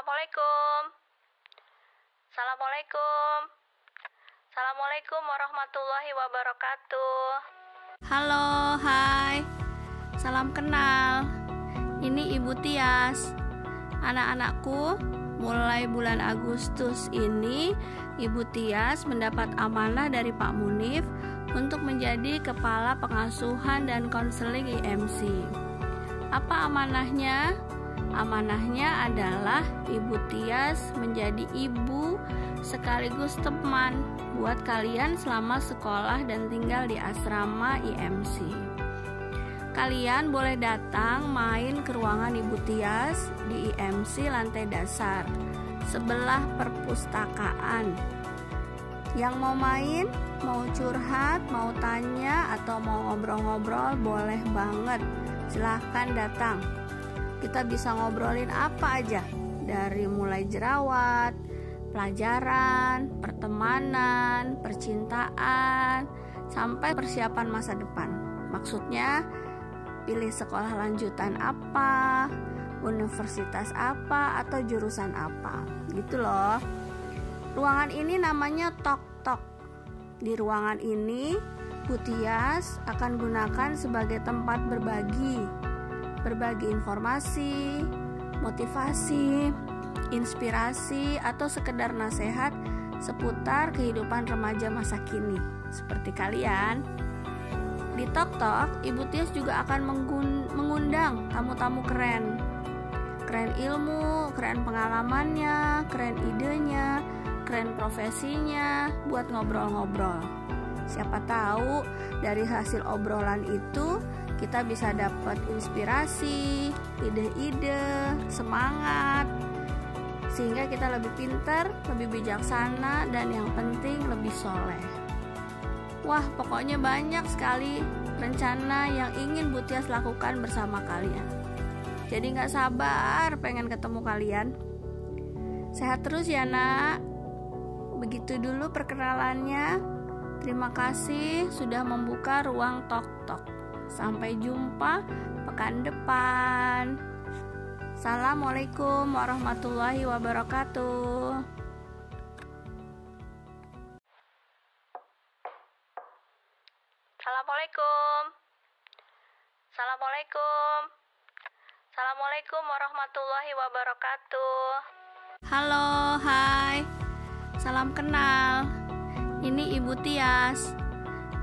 Assalamualaikum. Assalamualaikum. Assalamualaikum warahmatullahi wabarakatuh. Halo, hai. Salam kenal. Ini Ibu Tias. Anak-anakku, mulai bulan Agustus ini Ibu Tias mendapat amanah dari Pak Munif untuk menjadi kepala pengasuhan dan konseling IMC. Apa amanahnya? Amanahnya adalah Ibu Tias menjadi ibu sekaligus teman buat kalian selama sekolah dan tinggal di asrama IMC. Kalian boleh datang main ke ruangan Ibu Tias di IMC lantai dasar sebelah perpustakaan. Yang mau main, mau curhat, mau tanya atau mau ngobrol-ngobrol boleh banget. Silahkan datang kita bisa ngobrolin apa aja dari mulai jerawat, pelajaran, pertemanan, percintaan, sampai persiapan masa depan. Maksudnya, pilih sekolah lanjutan apa, universitas apa, atau jurusan apa. Gitu loh. Ruangan ini namanya Tok Tok. Di ruangan ini, Putias akan gunakan sebagai tempat berbagi berbagi informasi, motivasi, inspirasi, atau sekedar nasihat seputar kehidupan remaja masa kini. Seperti kalian, di Tok Tok, Ibu Tias juga akan mengundang tamu-tamu keren. Keren ilmu, keren pengalamannya, keren idenya, keren profesinya buat ngobrol-ngobrol. Siapa tahu dari hasil obrolan itu kita bisa dapat inspirasi, ide-ide, semangat, sehingga kita lebih pintar, lebih bijaksana, dan yang penting lebih soleh. Wah, pokoknya banyak sekali rencana yang ingin Butias lakukan bersama kalian. Jadi nggak sabar pengen ketemu kalian. Sehat terus ya nak. Begitu dulu perkenalannya. Terima kasih sudah membuka ruang tok-tok. Sampai jumpa pekan depan. Assalamualaikum warahmatullahi wabarakatuh. Assalamualaikum. Assalamualaikum. Assalamualaikum warahmatullahi wabarakatuh. Halo, hai. Salam kenal. Ini Ibu Tias.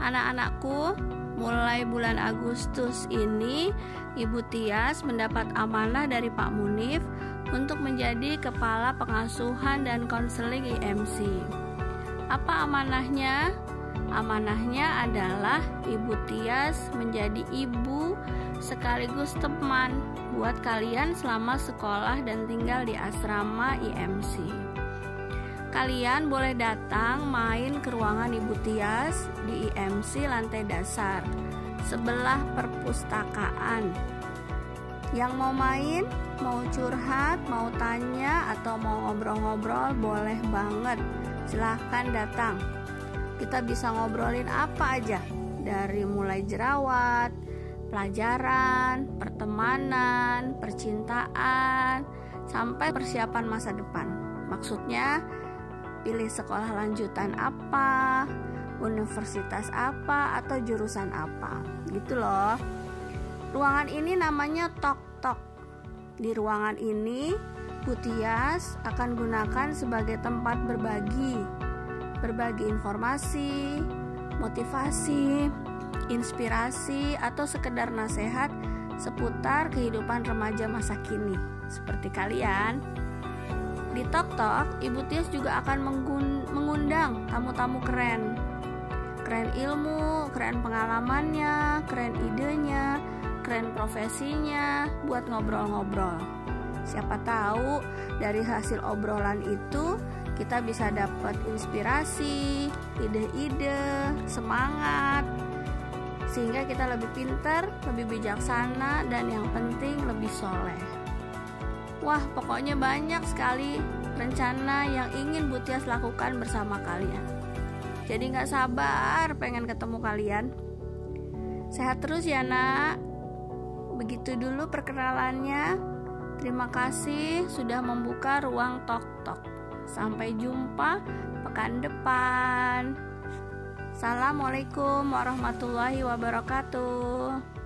Anak-anakku, mulai bulan Agustus ini Ibu Tias mendapat amanah dari Pak Munif untuk menjadi kepala pengasuhan dan konseling IMC. Apa amanahnya? Amanahnya adalah Ibu Tias menjadi ibu sekaligus teman buat kalian selama sekolah dan tinggal di asrama IMC. Kalian boleh datang main ke ruangan Ibu Tias di IMC lantai dasar sebelah perpustakaan. Yang mau main, mau curhat, mau tanya atau mau ngobrol-ngobrol boleh banget. Silahkan datang. Kita bisa ngobrolin apa aja dari mulai jerawat, pelajaran, pertemanan, percintaan, sampai persiapan masa depan. Maksudnya, pilih sekolah lanjutan apa, universitas apa, atau jurusan apa. Gitu loh. Ruangan ini namanya Tok Tok. Di ruangan ini, Putias akan gunakan sebagai tempat berbagi, berbagi informasi, motivasi, inspirasi, atau sekedar nasihat seputar kehidupan remaja masa kini. Seperti kalian, di Tok Tok, Ibu Tias juga akan mengundang tamu-tamu keren. Keren ilmu, keren pengalamannya, keren idenya, keren profesinya buat ngobrol-ngobrol. Siapa tahu dari hasil obrolan itu kita bisa dapat inspirasi, ide-ide, semangat, sehingga kita lebih pintar, lebih bijaksana, dan yang penting lebih soleh. Wah, pokoknya banyak sekali rencana yang ingin Butias lakukan bersama kalian. Jadi nggak sabar pengen ketemu kalian. Sehat terus ya nak. Begitu dulu perkenalannya. Terima kasih sudah membuka ruang tok-tok. Sampai jumpa pekan depan. Assalamualaikum warahmatullahi wabarakatuh.